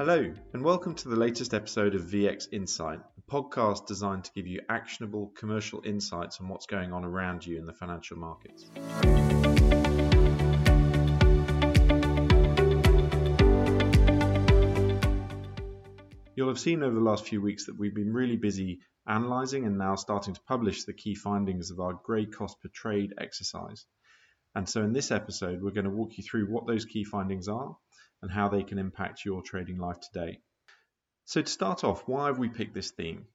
Hello, and welcome to the latest episode of VX Insight, a podcast designed to give you actionable commercial insights on what's going on around you in the financial markets. You'll have seen over the last few weeks that we've been really busy analysing and now starting to publish the key findings of our grey cost per trade exercise. And so in this episode, we're going to walk you through what those key findings are and how they can impact your trading life today. So, to start off, why have we picked this theme?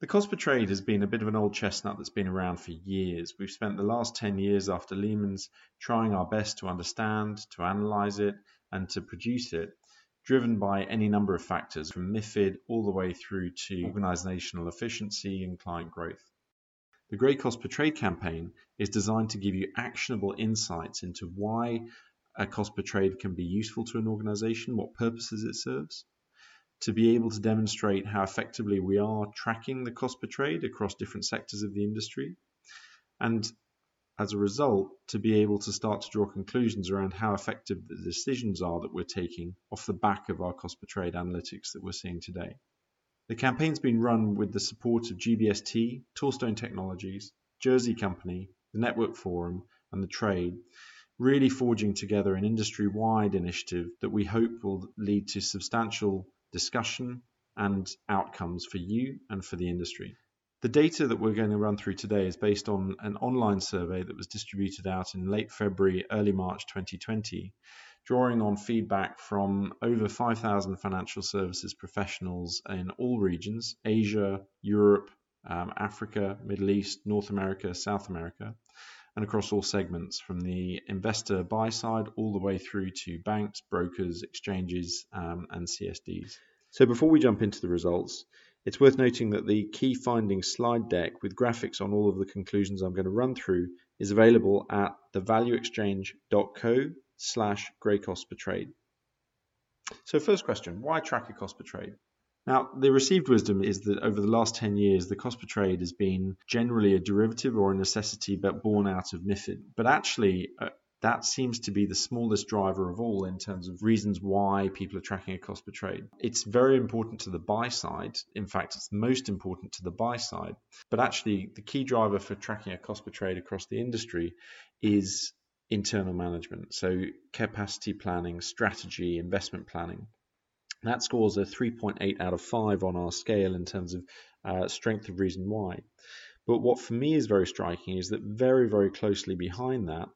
The cost per trade has been a bit of an old chestnut that's been around for years. We've spent the last 10 years after Lehman's trying our best to understand, to analyze it, and to produce it, driven by any number of factors from MIFID all the way through to organizational efficiency and client growth. The Grey Cost Per Trade campaign is designed to give you actionable insights into why a cost per trade can be useful to an organization, what purposes it serves, to be able to demonstrate how effectively we are tracking the cost per trade across different sectors of the industry, and as a result, to be able to start to draw conclusions around how effective the decisions are that we're taking off the back of our cost per trade analytics that we're seeing today. The campaign's been run with the support of GBST, Torstone Technologies, Jersey Company, the Network Forum, and the Trade, really forging together an industry wide initiative that we hope will lead to substantial discussion and outcomes for you and for the industry. The data that we're going to run through today is based on an online survey that was distributed out in late February, early March 2020, drawing on feedback from over 5,000 financial services professionals in all regions Asia, Europe, um, Africa, Middle East, North America, South America and across all segments from the investor buy side all the way through to banks, brokers, exchanges, um, and CSDs. So before we jump into the results, it's worth noting that the key findings slide deck with graphics on all of the conclusions I'm going to run through is available at thevalueexchange.co slash grey cost per trade. So first question, why track a cost per trade? Now, the received wisdom is that over the last 10 years, the cost per trade has been generally a derivative or a necessity, but born out of MIFID. But actually, uh, that seems to be the smallest driver of all in terms of reasons why people are tracking a cost per trade. It's very important to the buy side. In fact, it's most important to the buy side. But actually, the key driver for tracking a cost per trade across the industry is internal management. So, capacity planning, strategy, investment planning. That scores a 3.8 out of 5 on our scale in terms of uh, strength of reason why. But what for me is very striking is that very, very closely behind that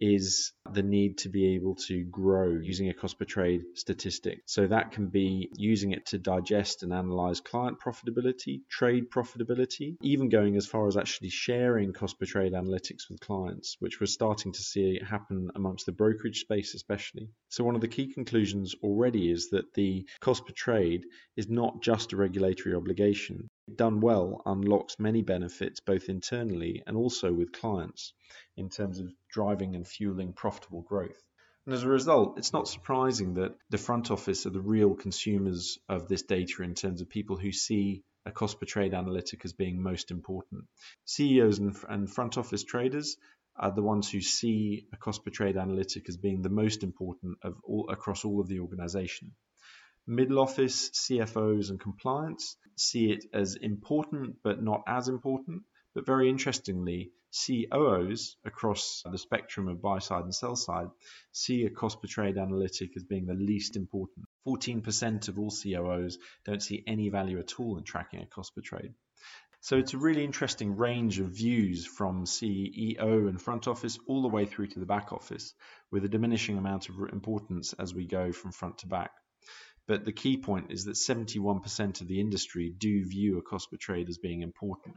is the need to be able to grow using a cost per trade statistic. So that can be using it to digest and analyze client profitability, trade profitability, even going as far as actually sharing cost per trade analytics with clients, which we're starting to see happen amongst the brokerage space, especially. So, one of the key conclusions already is that the cost per trade is not just a regulatory obligation. Done well unlocks many benefits both internally and also with clients in terms of driving and fueling profitable growth. And as a result, it's not surprising that the front office are the real consumers of this data in terms of people who see a cost per trade analytic as being most important. CEOs and, front office traders are the ones who see a cost per trade analytic as being the most important of all across all of the organization. Middle office, CFOs, and compliance see it as important but not as important. But very interestingly, COOs across the spectrum of buy side and sell side see a cost per trade analytic as being the least important. 14% of all COOs don't see any value at all in tracking a cost per trade. So it's a really interesting range of views from CEO and front office all the way through to the back office, with a diminishing amount of importance as we go from front to back. But the key point is that 71% of the industry do view a cost per trade as being important.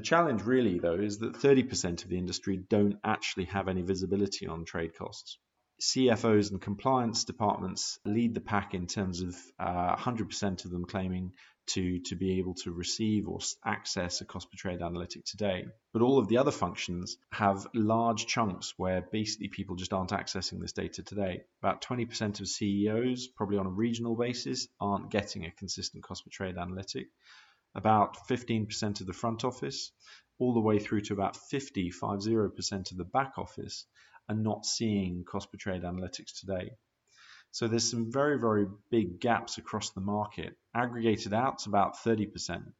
The challenge really, though, is that 30% of the industry don't actually have any visibility on trade costs. CFOs and compliance departments lead the pack in terms of uh, 100% of them claiming to, to be able to receive or access a cost per trade analytic today. But all of the other functions have large chunks where basically people just aren't accessing this data today. About 20% of CEOs, probably on a regional basis, aren't getting a consistent cost per trade analytic. About 15% of the front office, all the way through to about 50, 50% of the back office are not seeing cost per trade analytics today. So there's some very, very big gaps across the market. Aggregated out to about 30%.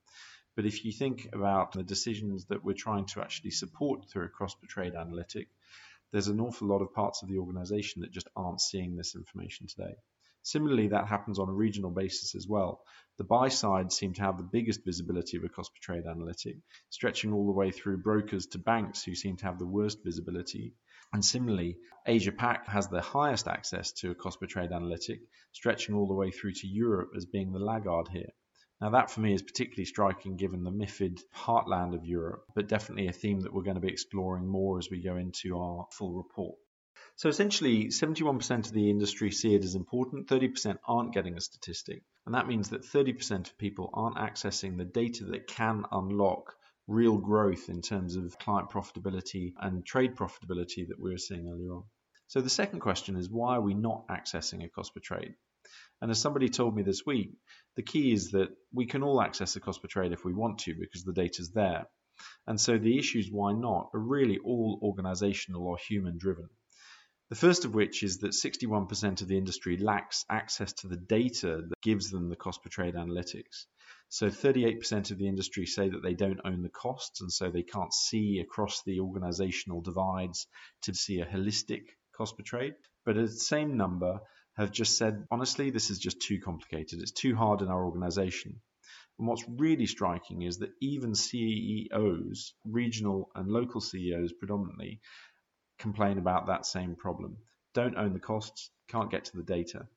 But if you think about the decisions that we're trying to actually support through a cross trade analytic, there's an awful lot of parts of the organization that just aren't seeing this information today. Similarly, that happens on a regional basis as well. The buy side seem to have the biggest visibility of a cost per trade analytic, stretching all the way through brokers to banks who seem to have the worst visibility. And similarly, Asia Pac has the highest access to a cost per trade analytic, stretching all the way through to Europe as being the laggard here. Now, that for me is particularly striking given the MIFID heartland of Europe, but definitely a theme that we're going to be exploring more as we go into our full report. So essentially, 71% of the industry see it as important, 30% aren't getting a statistic. And that means that 30% of people aren't accessing the data that can unlock real growth in terms of client profitability and trade profitability that we were seeing earlier on. So the second question is why are we not accessing a cost per trade? And as somebody told me this week, the key is that we can all access a cost per trade if we want to because the data's there. And so the issues why not are really all organizational or human driven. The first of which is that 61% of the industry lacks access to the data that gives them the cost per trade analytics. So 38% of the industry say that they don't own the costs and so they can't see across the organizational divides to see a holistic cost per trade. But the same number have just said, honestly, this is just too complicated. It's too hard in our organization. And what's really striking is that even CEOs, regional and local CEOs predominantly, complain about that same problem. Don't own the costs, can't get to the data.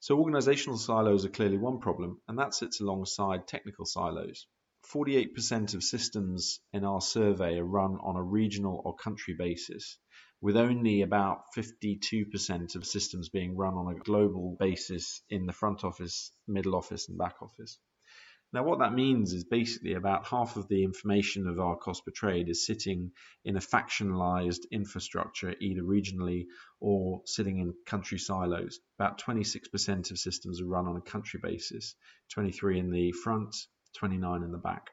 So organizational silos are clearly one problem, and that sits alongside technical silos. 48% of systems in our survey are run on a regional or country basis, with only about 52% of systems being run on a global basis in the front office, middle office, and back office. Now, what that means is basically about half of the information of our cost per trade is sitting in a factionalized infrastructure, either regionally or sitting in country silos. About 26% of systems are run on a country basis, 23 in the front, 29 in the back.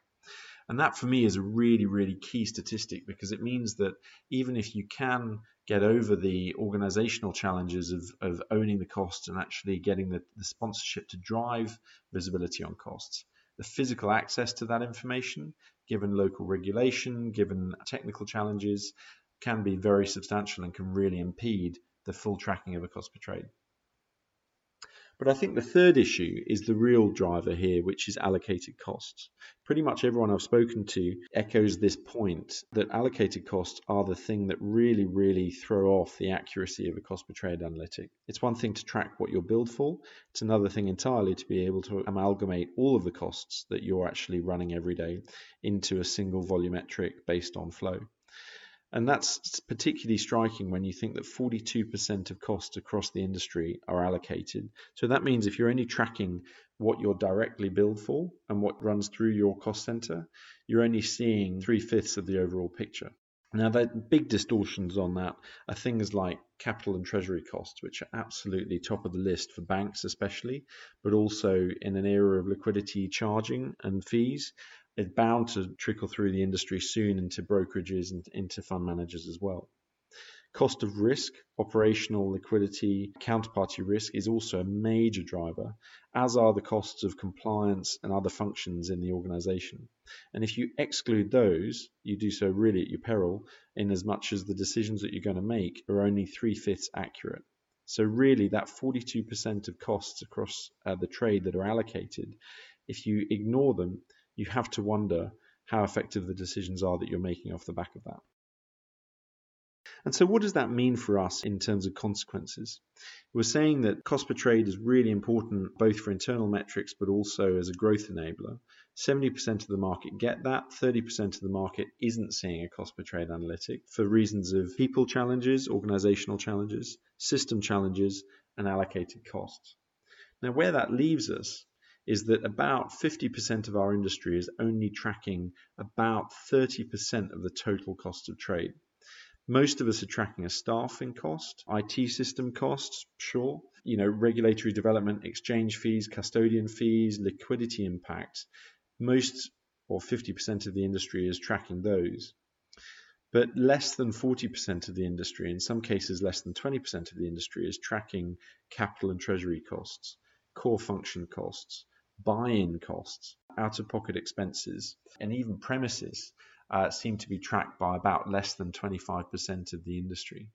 And that for me is a really, really key statistic because it means that even if you can get over the organizational challenges of, of owning the costs and actually getting the, the sponsorship to drive visibility on costs, the physical access to that information, given local regulation, given technical challenges, can be very substantial and can really impede the full tracking of a cost per trade. But I think the third issue is the real driver here, which is allocated costs. Pretty much everyone I've spoken to echoes this point that allocated costs are the thing that really, really throw off the accuracy of a cost per trade analytic. It's one thing to track what you're billed for, it's another thing entirely to be able to amalgamate all of the costs that you're actually running every day into a single volumetric based on flow. And that's particularly striking when you think that 42% of costs across the industry are allocated. So that means if you're only tracking what you're directly billed for and what runs through your cost center, you're only seeing three fifths of the overall picture. Now, the big distortions on that are things like capital and treasury costs, which are absolutely top of the list for banks, especially, but also in an era of liquidity charging and fees is bound to trickle through the industry soon into brokerages and into fund managers as well. Cost of risk, operational liquidity, counterparty risk is also a major driver, as are the costs of compliance and other functions in the organization. And if you exclude those, you do so really at your peril, in as much as the decisions that you're going to make are only three fifths accurate. So, really, that 42% of costs across uh, the trade that are allocated, if you ignore them, you have to wonder how effective the decisions are that you're making off the back of that. And so, what does that mean for us in terms of consequences? We're saying that cost per trade is really important both for internal metrics but also as a growth enabler. 70% of the market get that, 30% of the market isn't seeing a cost per trade analytic for reasons of people challenges, organizational challenges, system challenges, and allocated costs. Now, where that leaves us is that about 50% of our industry is only tracking about 30% of the total cost of trade. Most of us are tracking a staffing cost, IT system costs, sure, you know, regulatory development, exchange fees, custodian fees, liquidity impact. Most or 50% of the industry is tracking those. But less than 40% of the industry, in some cases less than 20% of the industry, is tracking capital and treasury costs, core function costs, buy in costs, out of pocket expenses, and even premises uh, seem to be tracked by about less than 25% of the industry.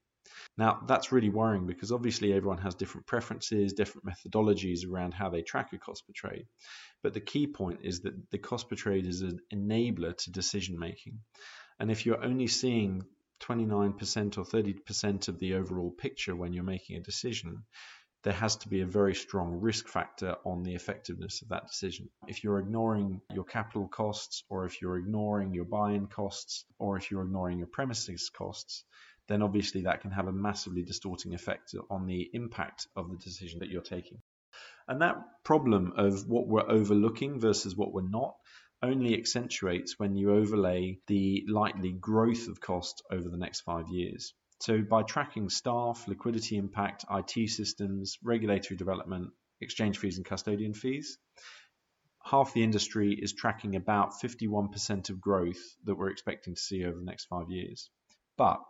Now, that's really worrying because obviously everyone has different preferences, different methodologies around how they track a cost per trade. But the key point is that the cost per trade is an enabler to decision making. And if you're only seeing 29% or 30% of the overall picture when you're making a decision, there has to be a very strong risk factor on the effectiveness of that decision. If you're ignoring your capital costs, or if you're ignoring your buy in costs, or if you're ignoring your premises costs, then obviously that can have a massively distorting effect on the impact of the decision that you're taking. And that problem of what we're overlooking versus what we're not only accentuates when you overlay the likely growth of cost over the next five years. So, by tracking staff, liquidity impact, IT systems, regulatory development, exchange fees, and custodian fees, half the industry is tracking about 51% of growth that we're expecting to see over the next five years. But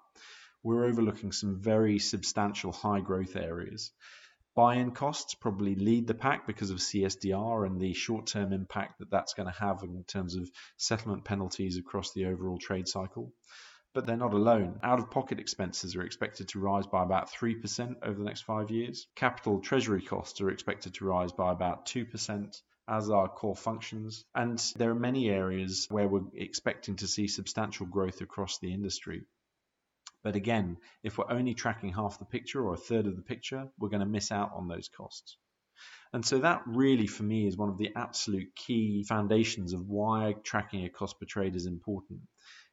we're overlooking some very substantial high growth areas. Buy in costs probably lead the pack because of CSDR and the short term impact that that's going to have in terms of settlement penalties across the overall trade cycle but they're not alone. Out of pocket expenses are expected to rise by about 3% over the next five years. Capital treasury costs are expected to rise by about 2%. As are core functions. And there are many areas where we're expecting to see substantial growth across the industry. But again, if we're only tracking half the picture or a third of the picture, we're going to miss out on those costs. And so that really, for me, is one of the absolute key foundations of why tracking a cost per trade is important.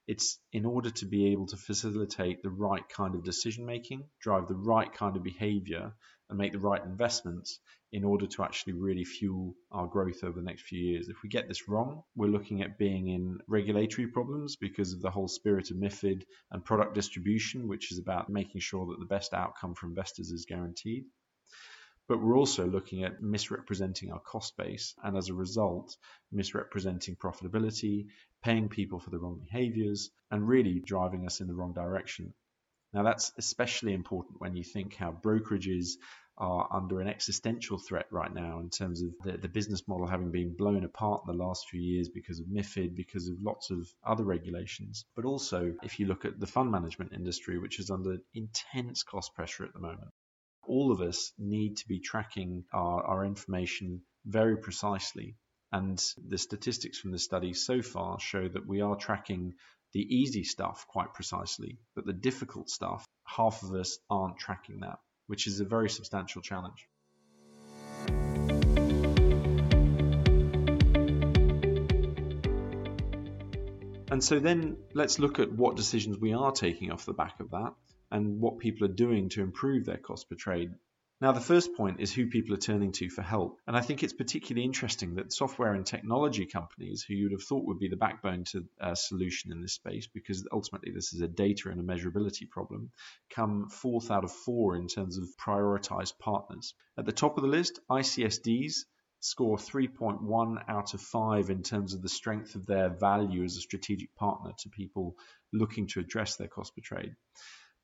It's in order to be able to facilitate the right kind of decision making, drive the right kind of behavior, and make the right investments in order to actually really fuel our growth over the next few years. If we get this wrong, we're looking at being in regulatory problems because of the whole spirit of MIFID and product distribution, which is about making sure that the best outcome for investors is guaranteed but we're also looking at misrepresenting our cost base and as a result, misrepresenting profitability, paying people for the wrong behaviors, and really driving us in the wrong direction. Now, that's especially important when you think how brokerages are under an existential threat right now in terms of the, the, business model having been blown apart in the last few years because of MIFID, because of lots of other regulations. But also, if you look at the fund management industry, which is under intense cost pressure at the moment all of us need to be tracking our, our information very precisely. And the statistics from the study so far show that we are tracking the easy stuff quite precisely, but the difficult stuff, half of us aren't tracking that, which is a very substantial challenge. And so then let's look at what decisions we are taking off the back of that and what people are doing to improve their cost per trade. Now, the first point is who people are turning to for help. And I think it's particularly interesting that software and technology companies, who you would have thought would be the backbone to a solution in this space, because ultimately this is a data and a measurability problem, come fourth out of four in terms of prioritized partners. At the top of the list, ICSDs score 3.1 out of 5 in terms of the strength of their value as a strategic partner to people looking to address their cost per trade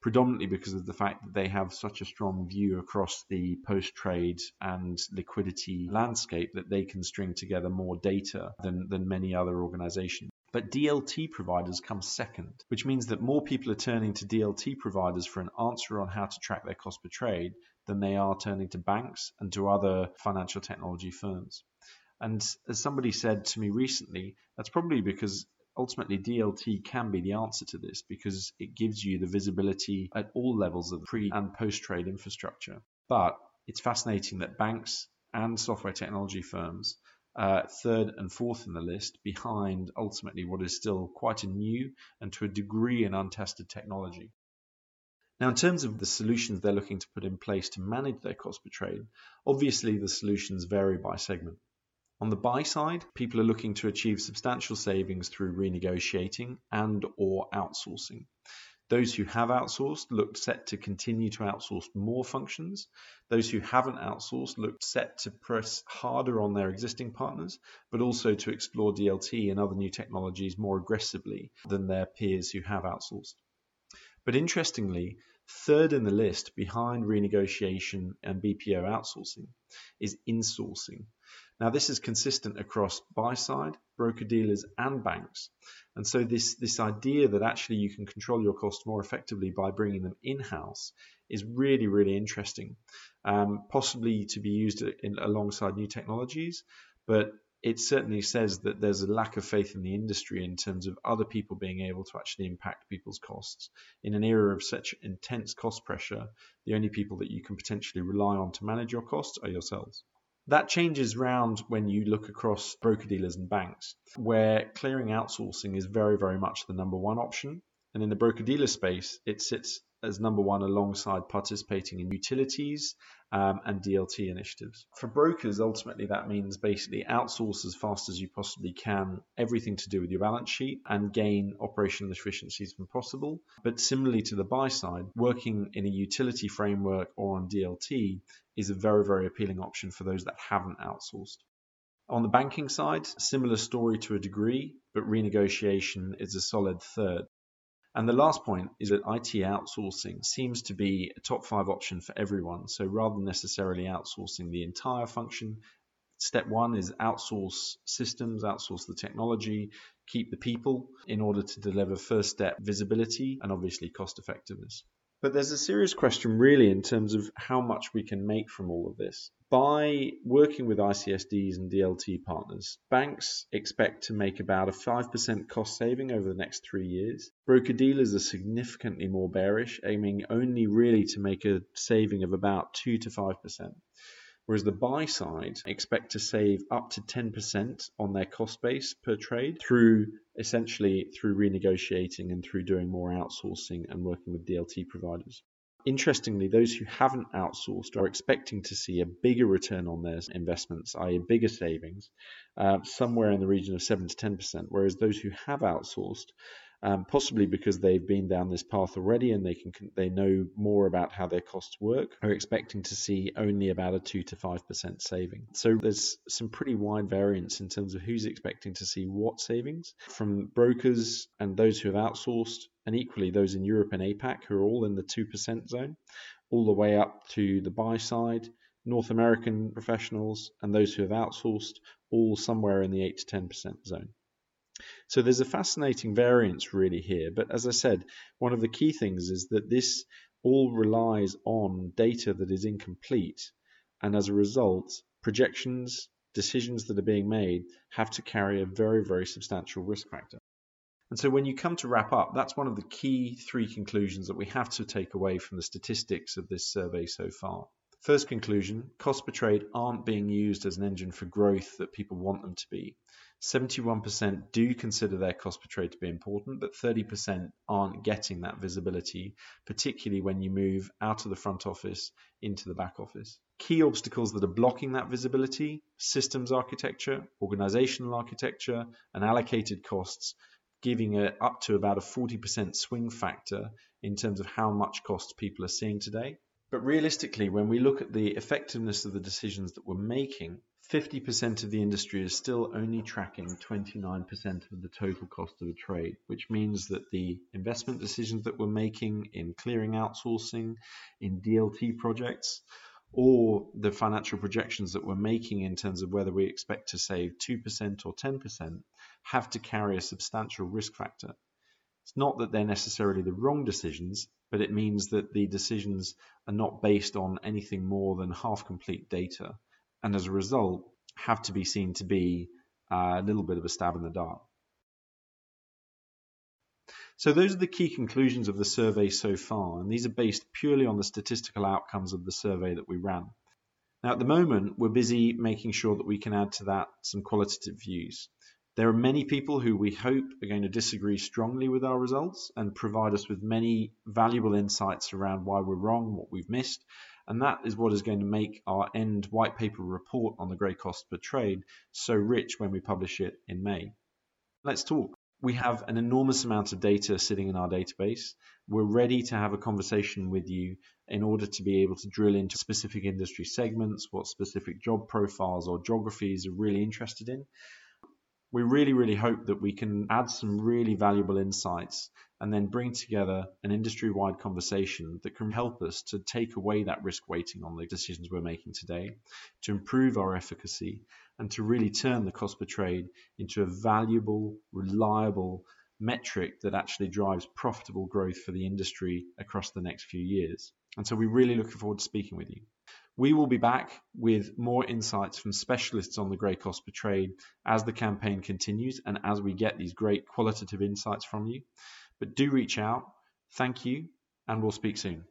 predominantly because of the fact that they have such a strong view across the post trade and liquidity landscape that they can string together more data than, than many other organizations. But DLT providers come second, which means that more people are turning to DLT providers for an answer on how to track their cost per trade than they are turning to banks and to other financial technology firms. And as somebody said to me recently, that's probably because ultimately DLT can be the answer to this because it gives you the visibility at all levels of pre and post trade infrastructure. But it's fascinating that banks and software technology firms uh, third and fourth in the list behind ultimately what is still quite a new and to a degree an untested technology. Now, in terms of the solutions they're looking to put in place to manage their cost per trade, obviously the solutions vary by segment. On the buy side, people are looking to achieve substantial savings through renegotiating and or outsourcing. Those who have outsourced look set to continue to outsource more functions. Those who haven't outsourced look set to press harder on their existing partners, but also to explore DLT and other new technologies more aggressively than their peers who have outsourced. But interestingly, third in the list behind renegotiation and BPO outsourcing is insourcing. Now, this is consistent across buy side, broker dealers, and banks. And so, this, this idea that actually you can control your costs more effectively by bringing them in house is really, really interesting. Um, possibly to be used in, alongside new technologies, but it certainly says that there's a lack of faith in the industry in terms of other people being able to actually impact people's costs. In an era of such intense cost pressure, the only people that you can potentially rely on to manage your costs are yourselves. That changes round when you look across broker dealers and banks, where clearing outsourcing is very, very much the number one option. And in the broker dealer space, it sits as number one alongside participating in utilities um, and DLT initiatives. For brokers, ultimately, that means basically outsource as fast as you possibly can everything to do with your balance sheet and gain operational efficiencies when possible. But similarly to the buy side, working in a utility framework or on DLT is a very, very appealing option for those that haven't outsourced. On the banking side, similar story to a degree, but renegotiation is a solid third. And the last point is that IT outsourcing seems to be a top five option for everyone. So rather than necessarily outsourcing the entire function, step one is outsource systems, outsource the technology, keep the people in order to deliver first step visibility and obviously cost effectiveness. But there's a serious question, really, in terms of how much we can make from all of this. By working with ICSDs and DLT partners, banks expect to make about a 5% cost saving over the next three years. Broker dealers are significantly more bearish, aiming only really to make a saving of about 2 to 5% whereas the buy side expect to save up to 10% on their cost base per trade through essentially through renegotiating and through doing more outsourcing and working with DLT providers. Interestingly, those who haven't outsourced are expecting to see a bigger return on their investments, i.e., bigger savings, uh, somewhere in the region of 7 to 10%, whereas those who have outsourced um, possibly because they've been down this path already and they can they know more about how their costs work, are expecting to see only about a two to five percent saving. So there's some pretty wide variance in terms of who's expecting to see what savings from brokers and those who have outsourced, and equally those in Europe and APAC who are all in the two percent zone, all the way up to the buy side. North American professionals and those who have outsourced, all somewhere in the 8 to 10% zone. So there's a fascinating variance really here. But as I said, one of the key things is that this all relies on data that is incomplete. And as a result, projections, decisions that are being made have to carry a very, very substantial risk factor. And so when you come to wrap up, that's one of the key three conclusions that we have to take away from the statistics of this survey so far. First conclusion cost per trade aren't being used as an engine for growth that people want them to be. 71% do consider their cost per trade to be important, but 30% aren't getting that visibility, particularly when you move out of the front office into the back office. Key obstacles that are blocking that visibility systems architecture, organizational architecture, and allocated costs, giving it up to about a 40% swing factor in terms of how much costs people are seeing today. But realistically, when we look at the effectiveness of the decisions that we're making, 50% of the industry is still only tracking 29% of the total cost of a trade, which means that the investment decisions that we're making in clearing outsourcing, in DLT projects, or the financial projections that we're making in terms of whether we expect to save 2% or 10% have to carry a substantial risk factor. It's not that they're necessarily the wrong decisions, but it means that the decisions are not based on anything more than half complete data and as a result have to be seen to be uh, a little bit of a stab in the dark. So those are the key conclusions of the survey so far, and these are based purely on the statistical outcomes of the survey that we ran. Now, at the moment, we're busy making sure that we can add to that some qualitative views. There are many people who we hope are going to disagree strongly with our results and provide us with many valuable insights around why we're wrong, what we've missed, and that is what is going to make our end white paper report on the grey cost per trade so rich when we publish it in May. Let's talk. we have an enormous amount of data sitting in our database. We're ready to have a conversation with you in order to be able to drill into specific industry segments, what specific job profiles or geographies are really interested in. We really, really hope that we can add some really valuable insights and then bring together an industry wide conversation that can help us to take away that risk weighting on the decisions we're making today, to improve our efficacy, and to really turn the cost per trade into a valuable, reliable metric that actually drives profitable growth for the industry across the next few years. And so we really look forward to speaking with you. We will be back with more insights from specialists on the grey cost per trade as the campaign continues and as we get these great qualitative insights from you. But do reach out. Thank you, and we'll speak soon.